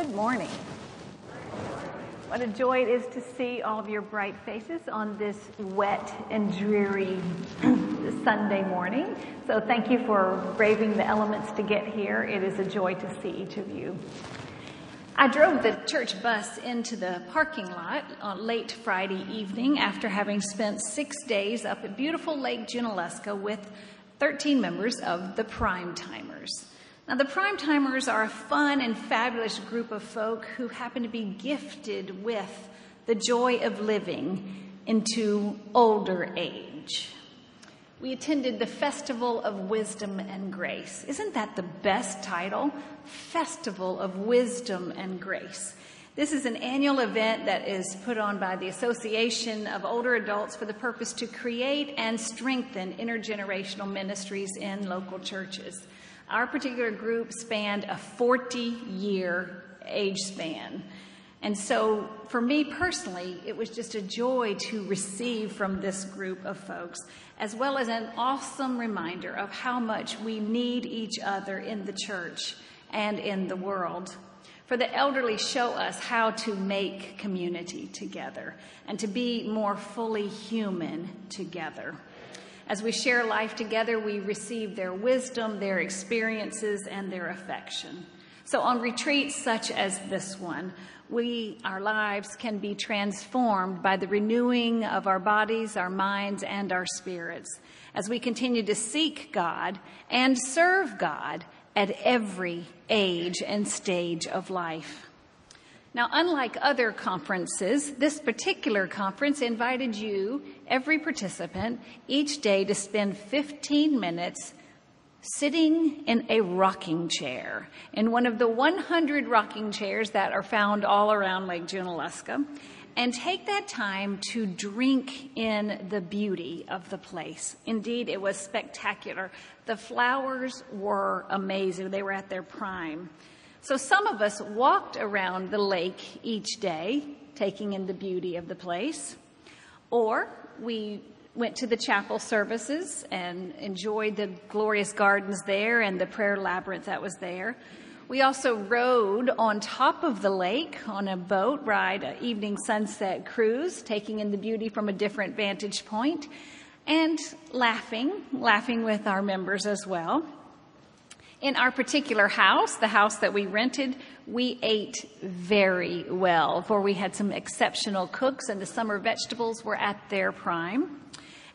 Good morning. What a joy it is to see all of your bright faces on this wet and dreary Sunday morning. So thank you for braving the elements to get here. It is a joy to see each of you. I drove the church bus into the parking lot on late Friday evening after having spent six days up at beautiful Lake Junaluska with 13 members of the Prime Timers. Now, the Prime Timers are a fun and fabulous group of folk who happen to be gifted with the joy of living into older age. We attended the Festival of Wisdom and Grace. Isn't that the best title? Festival of Wisdom and Grace. This is an annual event that is put on by the Association of Older Adults for the purpose to create and strengthen intergenerational ministries in local churches. Our particular group spanned a 40 year age span. And so, for me personally, it was just a joy to receive from this group of folks, as well as an awesome reminder of how much we need each other in the church and in the world. For the elderly show us how to make community together and to be more fully human together. As we share life together, we receive their wisdom, their experiences, and their affection. So on retreats such as this one, we, our lives can be transformed by the renewing of our bodies, our minds, and our spirits as we continue to seek God and serve God at every age and stage of life. Now, unlike other conferences, this particular conference invited you, every participant, each day to spend 15 minutes sitting in a rocking chair, in one of the 100 rocking chairs that are found all around Lake Junaluska, and take that time to drink in the beauty of the place. Indeed, it was spectacular. The flowers were amazing, they were at their prime. So some of us walked around the lake each day, taking in the beauty of the place, or we went to the chapel services and enjoyed the glorious gardens there and the prayer labyrinth that was there. We also rode on top of the lake on a boat ride, an evening sunset cruise, taking in the beauty from a different vantage point and laughing, laughing with our members as well. In our particular house, the house that we rented, we ate very well, for we had some exceptional cooks and the summer vegetables were at their prime.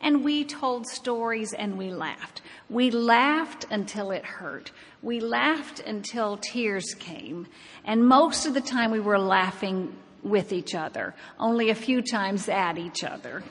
And we told stories and we laughed. We laughed until it hurt. We laughed until tears came. And most of the time we were laughing with each other, only a few times at each other.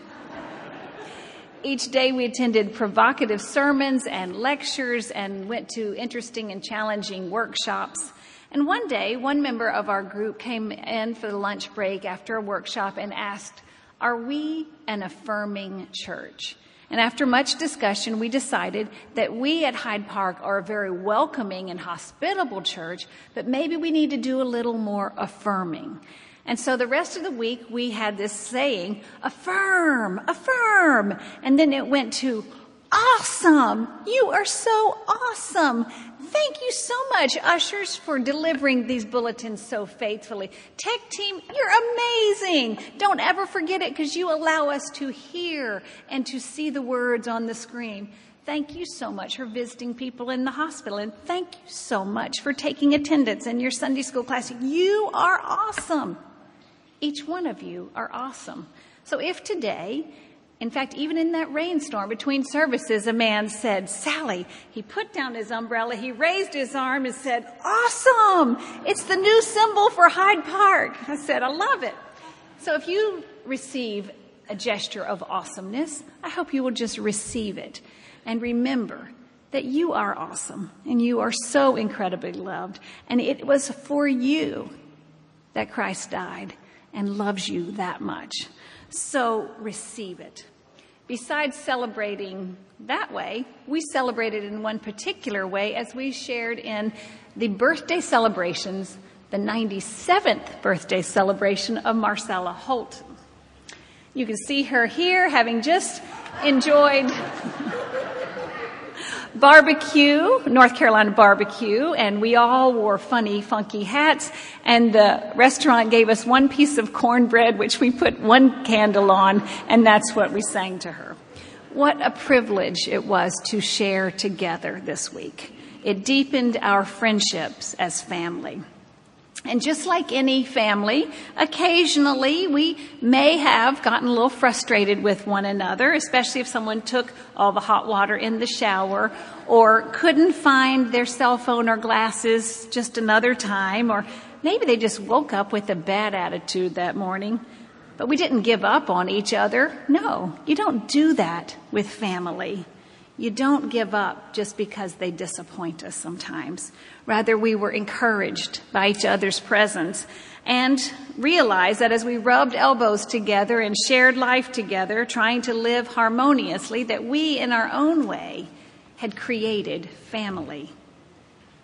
Each day we attended provocative sermons and lectures and went to interesting and challenging workshops. And one day, one member of our group came in for the lunch break after a workshop and asked, Are we an affirming church? And after much discussion, we decided that we at Hyde Park are a very welcoming and hospitable church, but maybe we need to do a little more affirming. And so the rest of the week we had this saying, affirm, affirm. And then it went to, awesome. You are so awesome. Thank you so much, ushers, for delivering these bulletins so faithfully. Tech team, you're amazing. Don't ever forget it because you allow us to hear and to see the words on the screen. Thank you so much for visiting people in the hospital. And thank you so much for taking attendance in your Sunday school class. You are awesome. Each one of you are awesome. So if today, in fact, even in that rainstorm between services, a man said, Sally, he put down his umbrella, he raised his arm and said, Awesome! It's the new symbol for Hyde Park. I said, I love it. So if you receive a gesture of awesomeness, I hope you will just receive it and remember that you are awesome and you are so incredibly loved. And it was for you that Christ died and loves you that much. So receive it. Besides celebrating that way, we celebrated in one particular way as we shared in the birthday celebrations, the 97th birthday celebration of Marcella Holt. You can see her here having just enjoyed barbecue, North Carolina barbecue, and we all wore funny, funky hats. And the restaurant gave us one piece of cornbread, which we put one candle on, and that's what we sang to her. What a privilege it was to share together this week. It deepened our friendships as family. And just like any family, occasionally we may have gotten a little frustrated with one another, especially if someone took all the hot water in the shower or couldn't find their cell phone or glasses just another time, or maybe they just woke up with a bad attitude that morning. But we didn't give up on each other. No, you don't do that with family. You don't give up just because they disappoint us sometimes. Rather, we were encouraged by each other's presence and realized that as we rubbed elbows together and shared life together, trying to live harmoniously, that we, in our own way, had created family.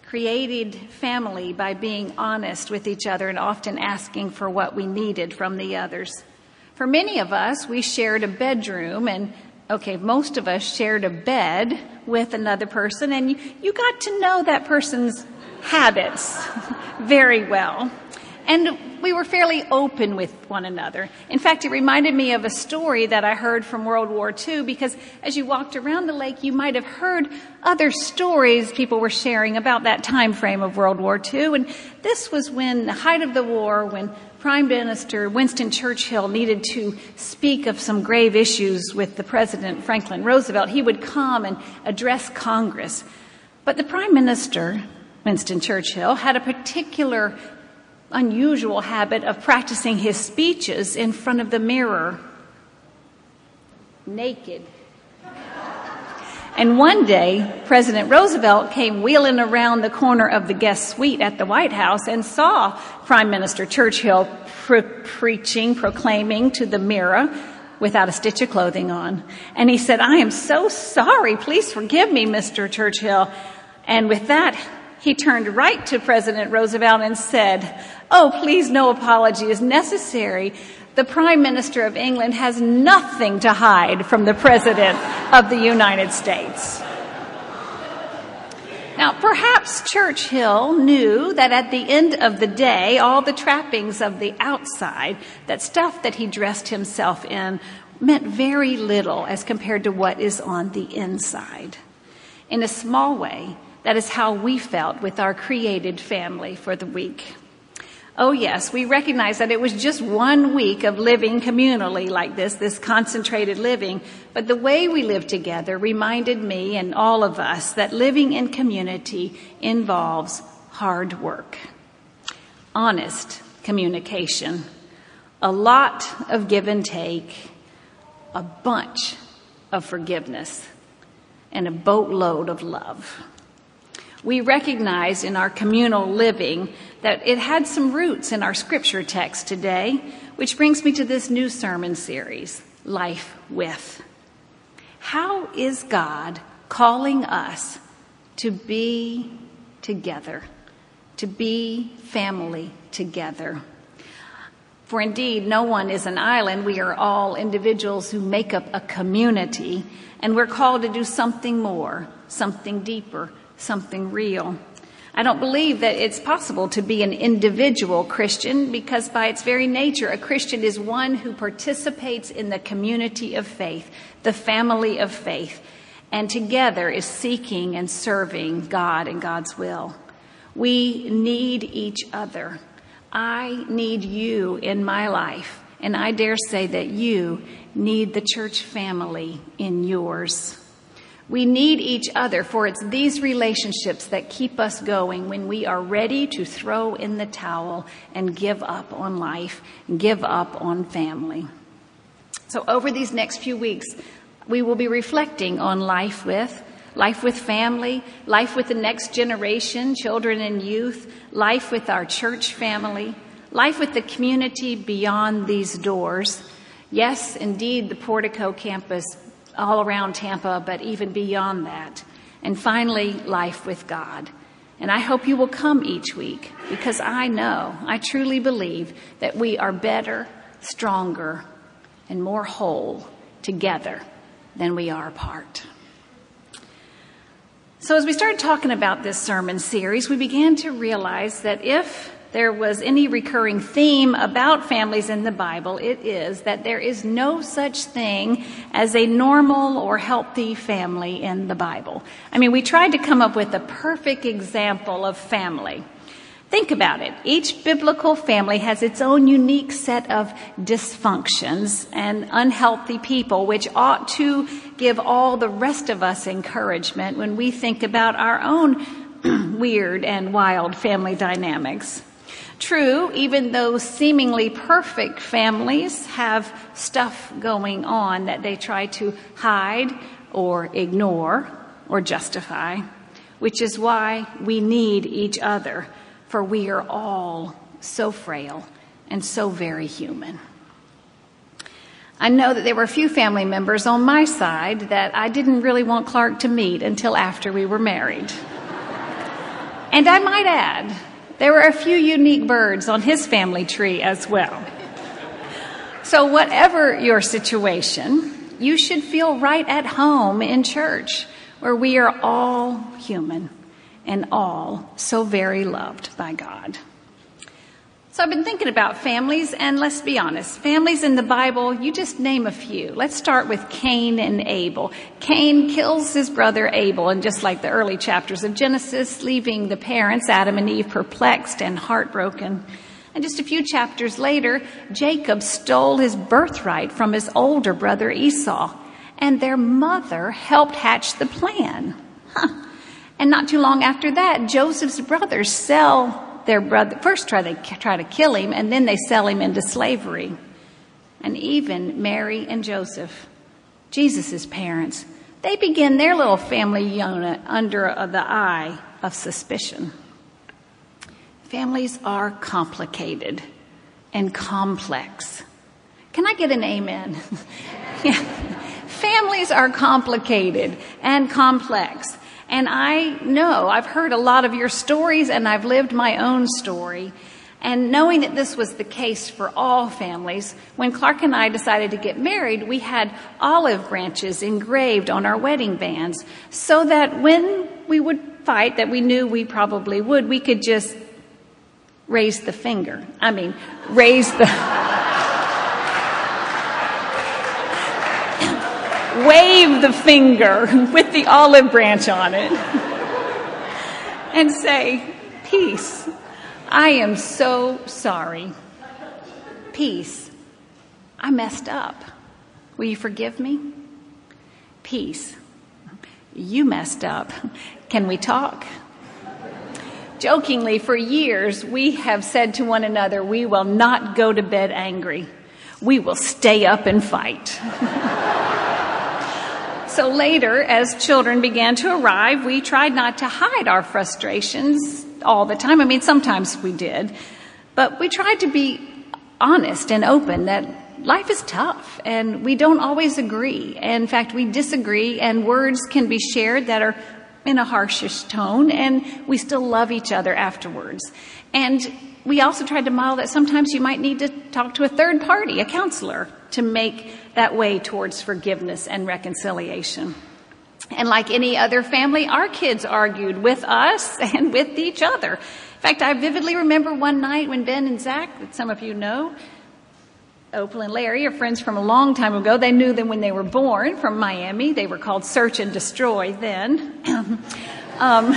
Created family by being honest with each other and often asking for what we needed from the others. For many of us, we shared a bedroom and okay, most of us shared a bed with another person and you, you got to know that person's habits very well. And we were fairly open with one another. In fact, it reminded me of a story that I heard from World War II because as you walked around the lake, you might have heard other stories people were sharing about that time frame of World War II. And this was when the height of the war, when Prime Minister Winston Churchill needed to speak of some grave issues with the President Franklin Roosevelt, he would come and address Congress. But the Prime Minister, Winston Churchill, had a particular unusual habit of practicing his speeches in front of the mirror, naked. And one day, President Roosevelt came wheeling around the corner of the guest suite at the White House and saw Prime Minister Churchill pre- preaching, proclaiming to the mirror without a stitch of clothing on. And he said, I am so sorry. Please forgive me, Mr. Churchill. And with that, he turned right to President Roosevelt and said, Oh, please, no apology is necessary. The Prime Minister of England has nothing to hide from the President of the United States. Now, perhaps Churchill knew that at the end of the day, all the trappings of the outside, that stuff that he dressed himself in, meant very little as compared to what is on the inside. In a small way, that is how we felt with our created family for the week. Oh, yes, we recognize that it was just one week of living communally like this, this concentrated living. But the way we lived together reminded me and all of us that living in community involves hard work, honest communication, a lot of give and take, a bunch of forgiveness, and a boatload of love we recognize in our communal living that it had some roots in our scripture text today, which brings me to this new sermon series, Life with. How is God calling us to be together, to be family together? For indeed, no one is an island. We are all individuals who make up a community, and we're called to do something more, something deeper, something real. I don't believe that it's possible to be an individual Christian because by its very nature, a Christian is one who participates in the community of faith, the family of faith, and together is seeking and serving God and God's will. We need each other. I need you in my life, and I dare say that you need the church family in yours. We need each other, for it's these relationships that keep us going when we are ready to throw in the towel and give up on life give up on family. So, over these next few weeks, we will be reflecting on life with life with family, life with the next generation, children and youth, life with our church family, life with the community beyond these doors. Yes, indeed, the Portico campus all around Tampa, but even beyond that. And finally, life with God. And I hope you will come each week because I know, I truly believe that we are better, stronger, and more whole together than we are apart. So, as we started talking about this sermon series, we began to realize that if there was any recurring theme about families in the Bible, it is that there is no such thing as a normal or healthy family in the Bible. I mean, we tried to come up with a perfect example of family. Think about it. Each biblical family has its own unique set of dysfunctions and unhealthy people, which ought to give all the rest of us encouragement when we think about our own weird and wild family dynamics. True, even though seemingly perfect families have stuff going on that they try to hide or ignore or justify, which is why we need each other for we are all so frail and so very human. I know that there were a few family members on my side that I didn't really want Clark to meet until after we were married. and I might add, there were a few unique birds on his family tree as well. So, whatever your situation, you should feel right at home in church where we are all human and all so very loved by God. So I've been thinking about families, and let's be honest, families in the Bible, you just name a few. Let's start with Cain and Abel. Cain kills his brother Abel, and just like the early chapters of Genesis, leaving the parents, Adam and Eve, perplexed and heartbroken. And just a few chapters later, Jacob stole his birthright from his older brother Esau, and their mother helped hatch the plan. Huh. And not too long after that, Joseph's brothers sell their brother, first try to, try to kill him, and then they sell him into slavery. And even Mary and Joseph, Jesus' parents, they begin their little family unit under the eye of suspicion. Families are complicated and complex. Can I get an amen? yeah. Families are complicated and complex. And I know, I've heard a lot of your stories and I've lived my own story. And knowing that this was the case for all families, when Clark and I decided to get married, we had olive branches engraved on our wedding bands so that when we would fight, that we knew we probably would, we could just raise the finger. I mean, raise the. wave the finger with the olive branch on it and say, Peace, I am so sorry. Peace, I messed up. Will you forgive me? Peace, you messed up. Can we talk? Jokingly, for years, we have said to one another, We will not go to bed angry. We will stay up and fight. So later, as children began to arrive, we tried not to hide our frustrations all the time. I mean, sometimes we did, but we tried to be honest and open that life is tough and we don't always agree. In fact, we disagree and words can be shared that are in a harshish tone and we still love each other afterwards. And we also tried to model that sometimes you might need to talk to a third party, a counselor, to make that way towards forgiveness and reconciliation. And like any other family, our kids argued with us and with each other. In fact, I vividly remember one night when Ben and Zach, that some of you know, Opal and Larry are friends from a long time ago. They knew them when they were born from Miami. They were called Search and Destroy then. um,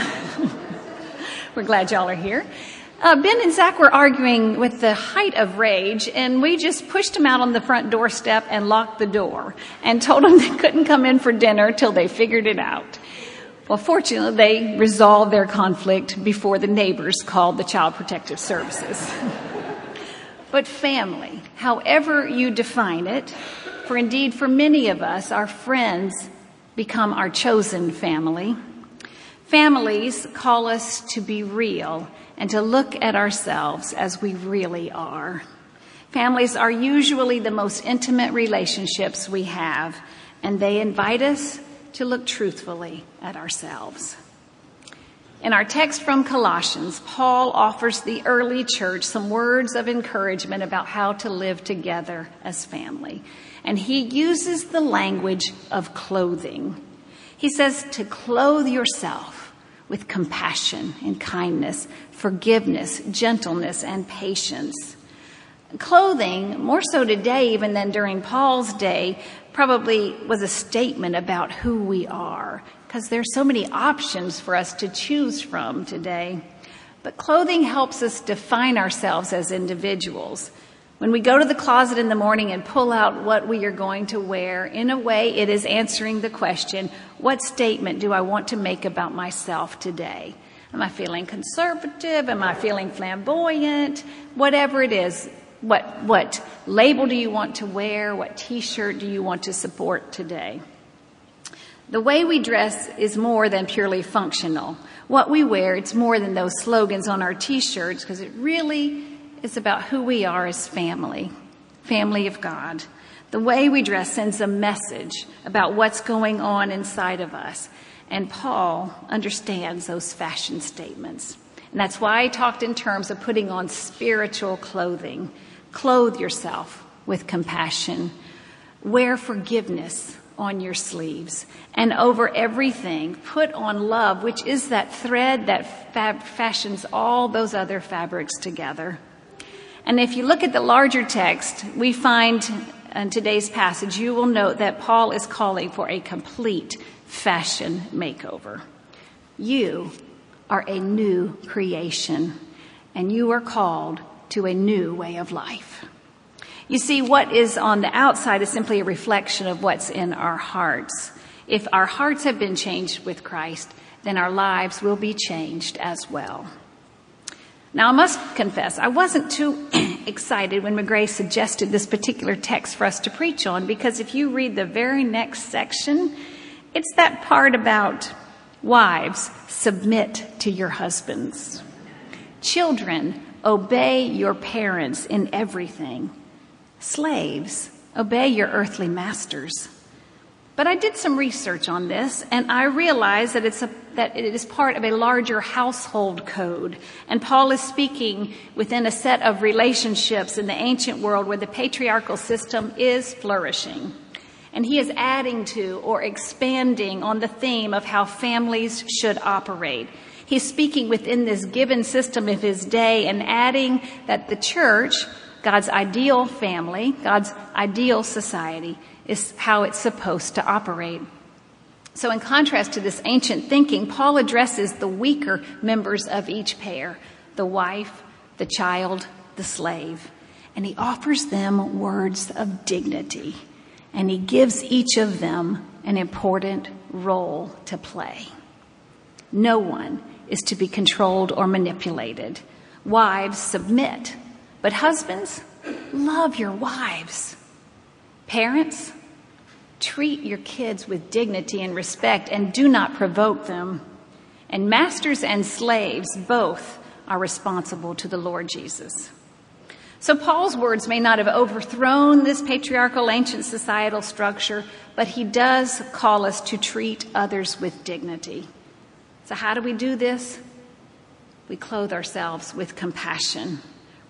we're glad y'all are here. Uh, ben and Zach were arguing with the height of rage, and we just pushed them out on the front doorstep and locked the door and told them they couldn't come in for dinner till they figured it out. Well, fortunately, they resolved their conflict before the neighbors called the Child Protective Services. but family, however you define it, for indeed for many of us, our friends become our chosen family. Families call us to be real and to look at ourselves as we really are. Families are usually the most intimate relationships we have, and they invite us to look truthfully at ourselves. In our text from Colossians, Paul offers the early church some words of encouragement about how to live together as family. And he uses the language of clothing. He says to clothe yourself with compassion and kindness, forgiveness, gentleness, and patience. Clothing, more so today even than during Paul's day, probably was a statement about who we are because there's so many options for us to choose from today. But clothing helps us define ourselves as individuals. When we go to the closet in the morning and pull out what we are going to wear, in a way, it is answering the question, what statement do I want to make about myself today? Am I feeling conservative? Am I feeling flamboyant? Whatever it is, what, what label do you want to wear? What t-shirt do you want to support today? The way we dress is more than purely functional. What we wear, it's more than those slogans on our t-shirts because it really is about who we are as family, family of God. The way we dress sends a message about what's going on inside of us. And Paul understands those fashion statements. And that's why I talked in terms of putting on spiritual clothing. Clothe yourself with compassion. Wear forgiveness on your sleeves. And over everything, put on love, which is that thread that fab- fashions all those other fabrics together. And if you look at the larger text, we find in today's passage, you will note that Paul is calling for a complete fashion makeover. You are a new creation, and you are called to a new way of life. You see, what is on the outside is simply a reflection of what's in our hearts. If our hearts have been changed with Christ, then our lives will be changed as well. Now, I must confess, I wasn't too excited when Magrey suggested this particular text for us to preach on because if you read the very next section, it's that part about wives, submit to your husbands. Children, obey your parents in everything. Slaves, obey your earthly masters. But I did some research on this and I realized that it's a, that it is part of a larger household code. And Paul is speaking within a set of relationships in the ancient world where the patriarchal system is flourishing. And he is adding to or expanding on the theme of how families should operate. He's speaking within this given system of his day and adding that the church, God's ideal family, God's ideal society, is how it's supposed to operate. So in contrast to this ancient thinking, Paul addresses the weaker members of each pair, the wife, the child, the slave, and he offers them words of dignity, and he gives each of them an important role to play. No one is to be controlled or manipulated. Wives submit, but husbands, love your wives. Parents, treat your kids with dignity and respect and do not provoke them. And masters and slaves both are responsible to the Lord Jesus. So Paul's words may not have overthrown this patriarchal ancient societal structure, but he does call us to treat others with dignity. So how do we do this? We clothe ourselves with compassion,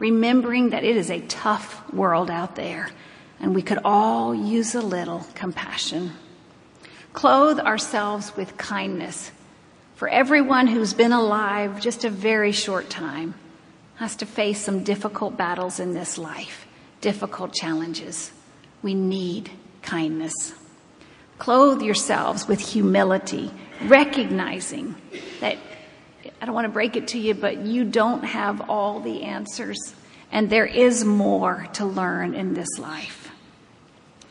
remembering that it is a tough world out there and we could all use a little compassion. Clothe ourselves with kindness. For everyone who's been alive just a very short time has to face some difficult battles in this life, difficult challenges. We need kindness. Clothe yourselves with humility, recognizing that I don't want to break it to you, but you don't have all the answers, and there is more to learn in this life.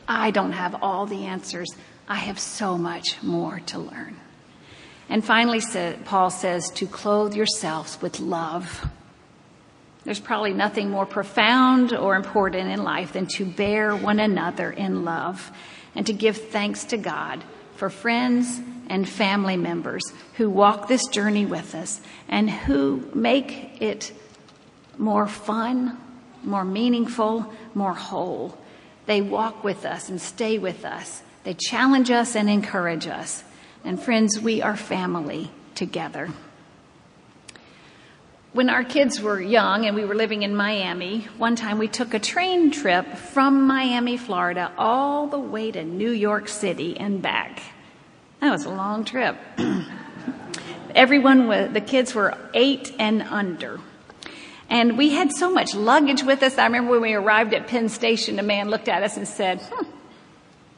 I don't have all the answers. I have so much more to learn. And finally, Paul says to clothe yourselves with love. There's probably nothing more profound or important in life than to bear one another in love and to give thanks to God for friends and family members who walk this journey with us and who make it more fun, more meaningful, more whole. They walk with us and stay with us. They challenge us and encourage us. And friends, we are family together. When our kids were young and we were living in Miami, one time we took a train trip from Miami, Florida, all the way to New York City and back. That was a long trip. Everyone was, the kids were eight and under. And we had so much luggage with us. I remember when we arrived at Penn Station, a man looked at us and said, hmm,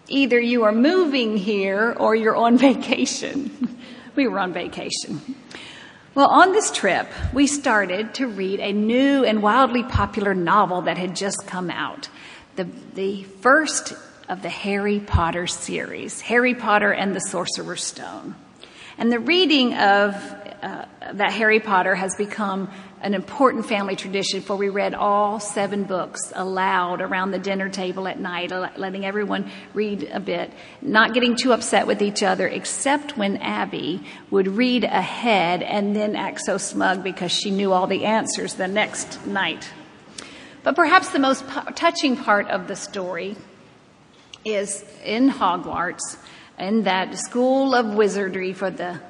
either you are moving here or you're on vacation. we were on vacation. Well, on this trip, we started to read a new and wildly popular novel that had just come out. The, the first of the Harry Potter series, Harry Potter and the Sorcerer's Stone. And the reading of uh, that Harry Potter has become an important family tradition for we read all seven books aloud around the dinner table at night, letting everyone read a bit, not getting too upset with each other, except when Abby would read ahead and then act so smug because she knew all the answers the next night. But perhaps the most touching part of the story is in Hogwarts, in that school of wizardry for the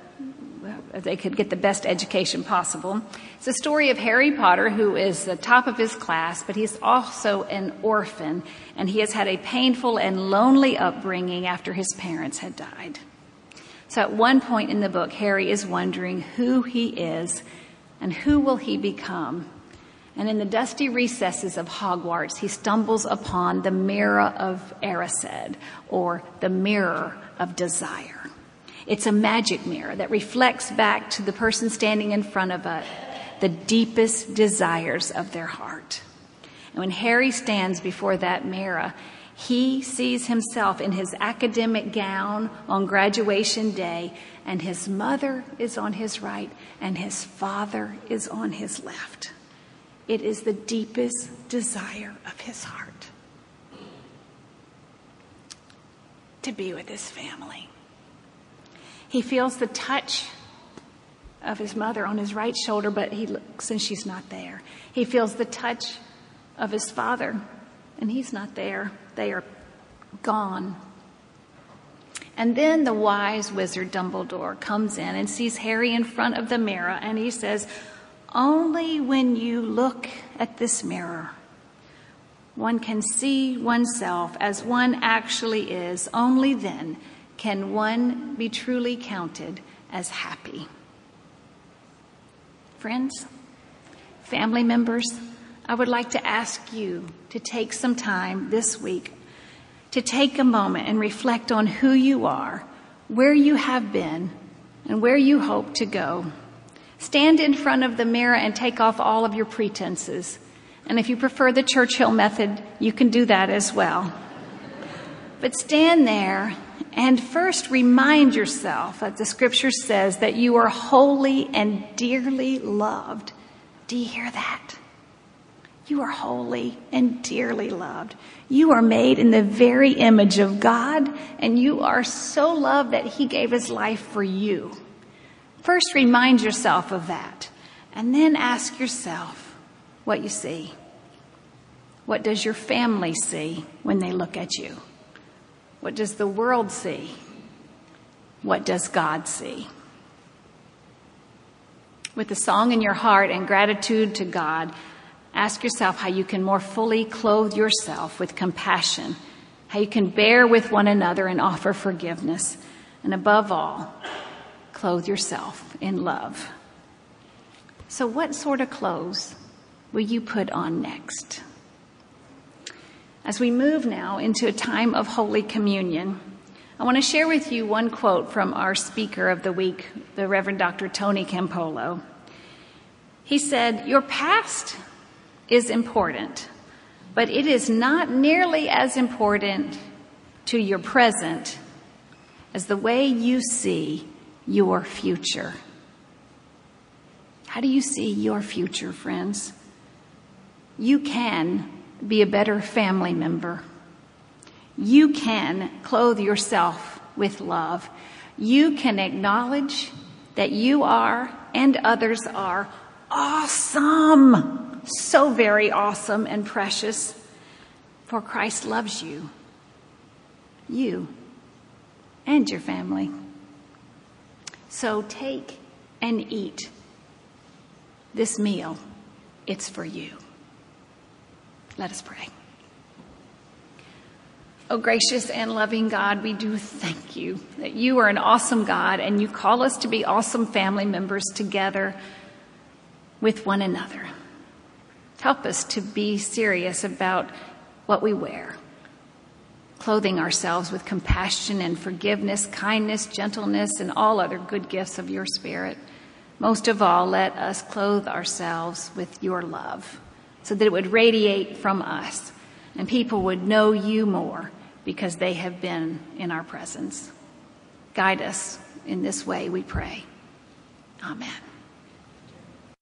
they could get the best education possible. It's a story of Harry Potter, who is the top of his class, but he's also an orphan, and he has had a painful and lonely upbringing after his parents had died. So at one point in the book, Harry is wondering who he is and who will he become. And in the dusty recesses of Hogwarts, he stumbles upon the mirror of Erised, or the mirror of desire. It's a magic mirror that reflects back to the person standing in front of it the deepest desires of their heart. And when Harry stands before that mirror, he sees himself in his academic gown on graduation day, and his mother is on his right, and his father is on his left. It is the deepest desire of his heart to be with his family. He feels the touch of his mother on his right shoulder, but he looks and she's not there. He feels the touch of his father, and he's not there. They are gone. And then the wise wizard Dumbledore comes in and sees Harry in front of the mirror, and he says, Only when you look at this mirror, one can see oneself as one actually is. Only then can one be truly counted as happy? Friends, family members, I would like to ask you to take some time this week to take a moment and reflect on who you are, where you have been, and where you hope to go. Stand in front of the mirror and take off all of your pretenses. And if you prefer the Churchill method, you can do that as well. But stand there and first, remind yourself that the scripture says that you are holy and dearly loved. Do you hear that? You are holy and dearly loved. You are made in the very image of God, and you are so loved that He gave His life for you. First, remind yourself of that, and then ask yourself what you see. What does your family see when they look at you? What does the world see? What does God see? With a song in your heart and gratitude to God, ask yourself how you can more fully clothe yourself with compassion, how you can bear with one another and offer forgiveness, and above all, clothe yourself in love. So, what sort of clothes will you put on next? As we move now into a time of Holy Communion, I want to share with you one quote from our speaker of the week, the Reverend Dr. Tony Campolo. He said, Your past is important, but it is not nearly as important to your present as the way you see your future. How do you see your future, friends? You can be a better family member. You can clothe yourself with love. You can acknowledge that you are and others are awesome. So very awesome and precious. For Christ loves you. You and your family. So take and eat this meal. It's for you. Let us pray. Oh, gracious and loving God, we do thank you that you are an awesome God and you call us to be awesome family members together with one another. Help us to be serious about what we wear, clothing ourselves with compassion and forgiveness, kindness, gentleness, and all other good gifts of your Spirit. Most of all, let us clothe ourselves with your love so that it would radiate from us and people would know you more because they have been in our presence. Guide us in this way, we pray. Amen.